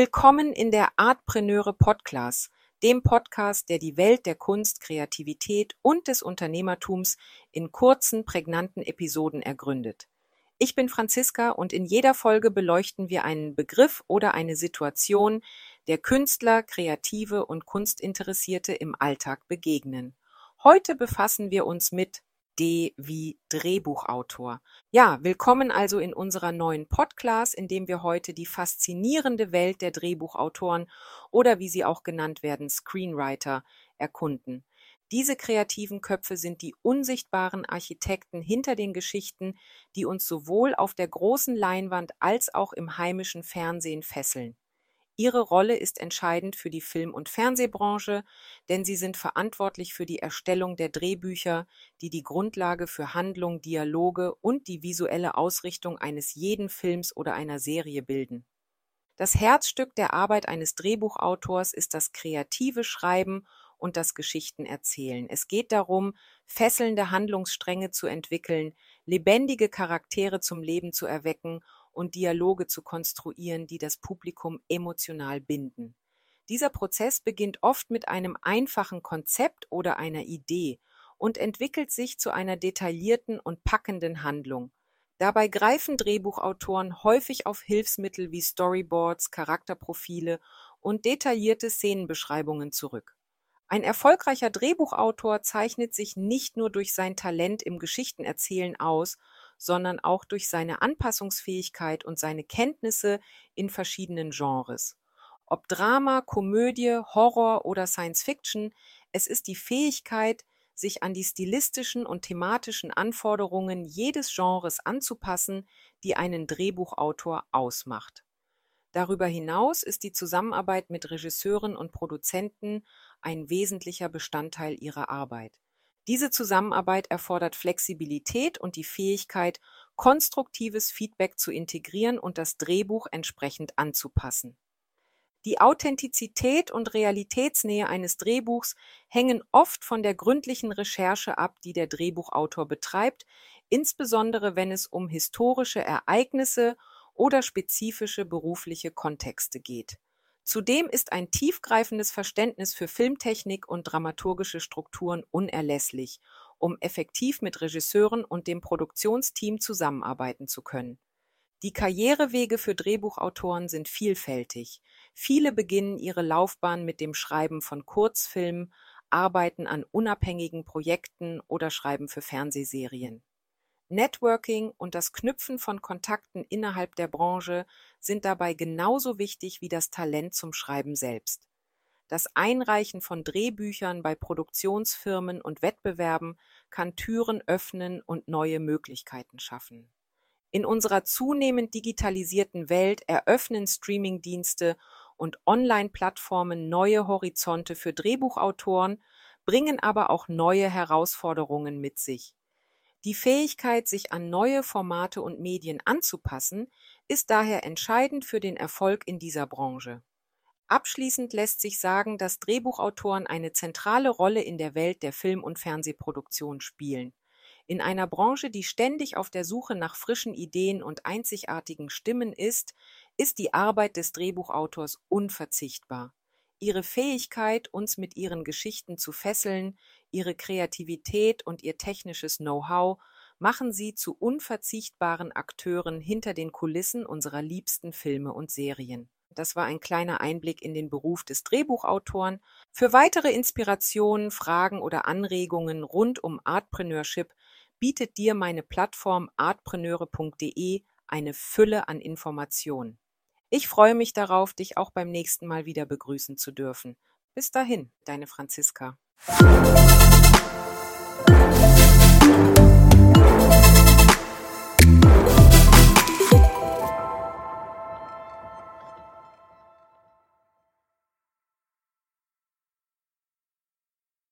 Willkommen in der Artpreneure Podcast, dem Podcast, der die Welt der Kunst, Kreativität und des Unternehmertums in kurzen, prägnanten Episoden ergründet. Ich bin Franziska und in jeder Folge beleuchten wir einen Begriff oder eine Situation, der Künstler, Kreative und Kunstinteressierte im Alltag begegnen. Heute befassen wir uns mit D wie Drehbuchautor. Ja, willkommen also in unserer neuen Podcast, in dem wir heute die faszinierende Welt der Drehbuchautoren oder wie sie auch genannt werden, Screenwriter erkunden. Diese kreativen Köpfe sind die unsichtbaren Architekten hinter den Geschichten, die uns sowohl auf der großen Leinwand als auch im heimischen Fernsehen fesseln. Ihre Rolle ist entscheidend für die Film- und Fernsehbranche, denn sie sind verantwortlich für die Erstellung der Drehbücher, die die Grundlage für Handlung, Dialoge und die visuelle Ausrichtung eines jeden Films oder einer Serie bilden. Das Herzstück der Arbeit eines Drehbuchautors ist das kreative Schreiben und das Geschichtenerzählen. Es geht darum, fesselnde Handlungsstränge zu entwickeln, lebendige Charaktere zum Leben zu erwecken und Dialoge zu konstruieren, die das Publikum emotional binden. Dieser Prozess beginnt oft mit einem einfachen Konzept oder einer Idee und entwickelt sich zu einer detaillierten und packenden Handlung. Dabei greifen Drehbuchautoren häufig auf Hilfsmittel wie Storyboards, Charakterprofile und detaillierte Szenenbeschreibungen zurück. Ein erfolgreicher Drehbuchautor zeichnet sich nicht nur durch sein Talent im Geschichtenerzählen aus, sondern auch durch seine Anpassungsfähigkeit und seine Kenntnisse in verschiedenen Genres. Ob Drama, Komödie, Horror oder Science Fiction, es ist die Fähigkeit, sich an die stilistischen und thematischen Anforderungen jedes Genres anzupassen, die einen Drehbuchautor ausmacht. Darüber hinaus ist die Zusammenarbeit mit Regisseuren und Produzenten ein wesentlicher Bestandteil ihrer Arbeit. Diese Zusammenarbeit erfordert Flexibilität und die Fähigkeit, konstruktives Feedback zu integrieren und das Drehbuch entsprechend anzupassen. Die Authentizität und Realitätsnähe eines Drehbuchs hängen oft von der gründlichen Recherche ab, die der Drehbuchautor betreibt, insbesondere wenn es um historische Ereignisse oder spezifische berufliche Kontexte geht. Zudem ist ein tiefgreifendes Verständnis für Filmtechnik und dramaturgische Strukturen unerlässlich, um effektiv mit Regisseuren und dem Produktionsteam zusammenarbeiten zu können. Die Karrierewege für Drehbuchautoren sind vielfältig. Viele beginnen ihre Laufbahn mit dem Schreiben von Kurzfilmen, arbeiten an unabhängigen Projekten oder schreiben für Fernsehserien. Networking und das Knüpfen von Kontakten innerhalb der Branche sind dabei genauso wichtig wie das Talent zum Schreiben selbst. Das Einreichen von Drehbüchern bei Produktionsfirmen und Wettbewerben kann Türen öffnen und neue Möglichkeiten schaffen. In unserer zunehmend digitalisierten Welt eröffnen Streamingdienste und Online-Plattformen neue Horizonte für Drehbuchautoren, bringen aber auch neue Herausforderungen mit sich. Die Fähigkeit, sich an neue Formate und Medien anzupassen, ist daher entscheidend für den Erfolg in dieser Branche. Abschließend lässt sich sagen, dass Drehbuchautoren eine zentrale Rolle in der Welt der Film- und Fernsehproduktion spielen. In einer Branche, die ständig auf der Suche nach frischen Ideen und einzigartigen Stimmen ist, ist die Arbeit des Drehbuchautors unverzichtbar. Ihre Fähigkeit, uns mit ihren Geschichten zu fesseln, ihre Kreativität und ihr technisches Know-how machen sie zu unverzichtbaren Akteuren hinter den Kulissen unserer liebsten Filme und Serien. Das war ein kleiner Einblick in den Beruf des Drehbuchautoren. Für weitere Inspirationen, Fragen oder Anregungen rund um Artpreneurship bietet dir meine Plattform artpreneure.de eine Fülle an Informationen. Ich freue mich darauf, dich auch beim nächsten Mal wieder begrüßen zu dürfen. Bis dahin, deine Franziska.